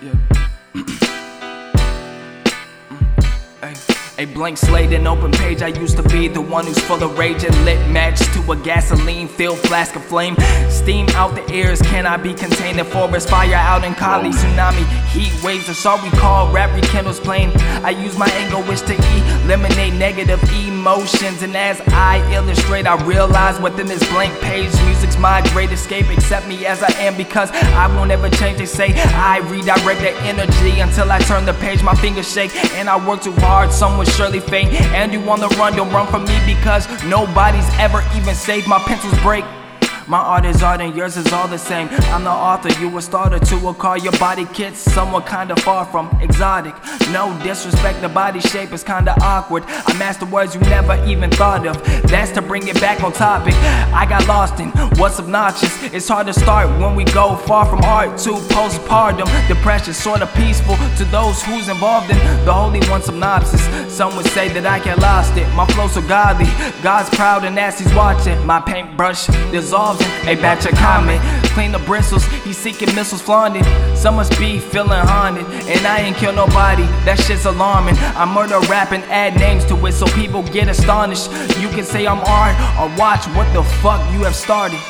Mm. Mm. A blank slate and open page. I used to be the one who's full of rage and lit match to a gasoline filled flask of flame. Steam out the ears, cannot be contained. The forest fire out in Cali, tsunami, heat waves. That's all we call rap rekindles plain. I use my angle wish to eliminate negative E emotions, and as I illustrate, I realize within this blank page, music's my great escape. Accept me as I am because I won't ever change. They say I redirect that energy until I turn the page. My fingers shake, and I work too hard. Someone surely faint. And you on the run, don't run from me because nobody's ever even safe. My pencils break. My art is art and yours is all the same. I'm the author, you a starter to will call your body kits somewhat kinda far from exotic. No disrespect, the body shape is kinda awkward. I master words you never even thought of. That's to bring it back on topic. I got lost in what's obnoxious. It's hard to start when we go far from art to postpartum. Depression sorta peaceful to those who's involved in the holy one synopsis. Some would say that I get lost it. My flow so godly. God's proud and as he's watching. My paintbrush dissolves a batch of comment. Clean the bristles, he's seeking missiles flaunted. Some must be feeling haunted, and I ain't kill nobody. That shit's alarming. I murder rap and add names to it so people get astonished. You can say I'm art or watch what the fuck you have started.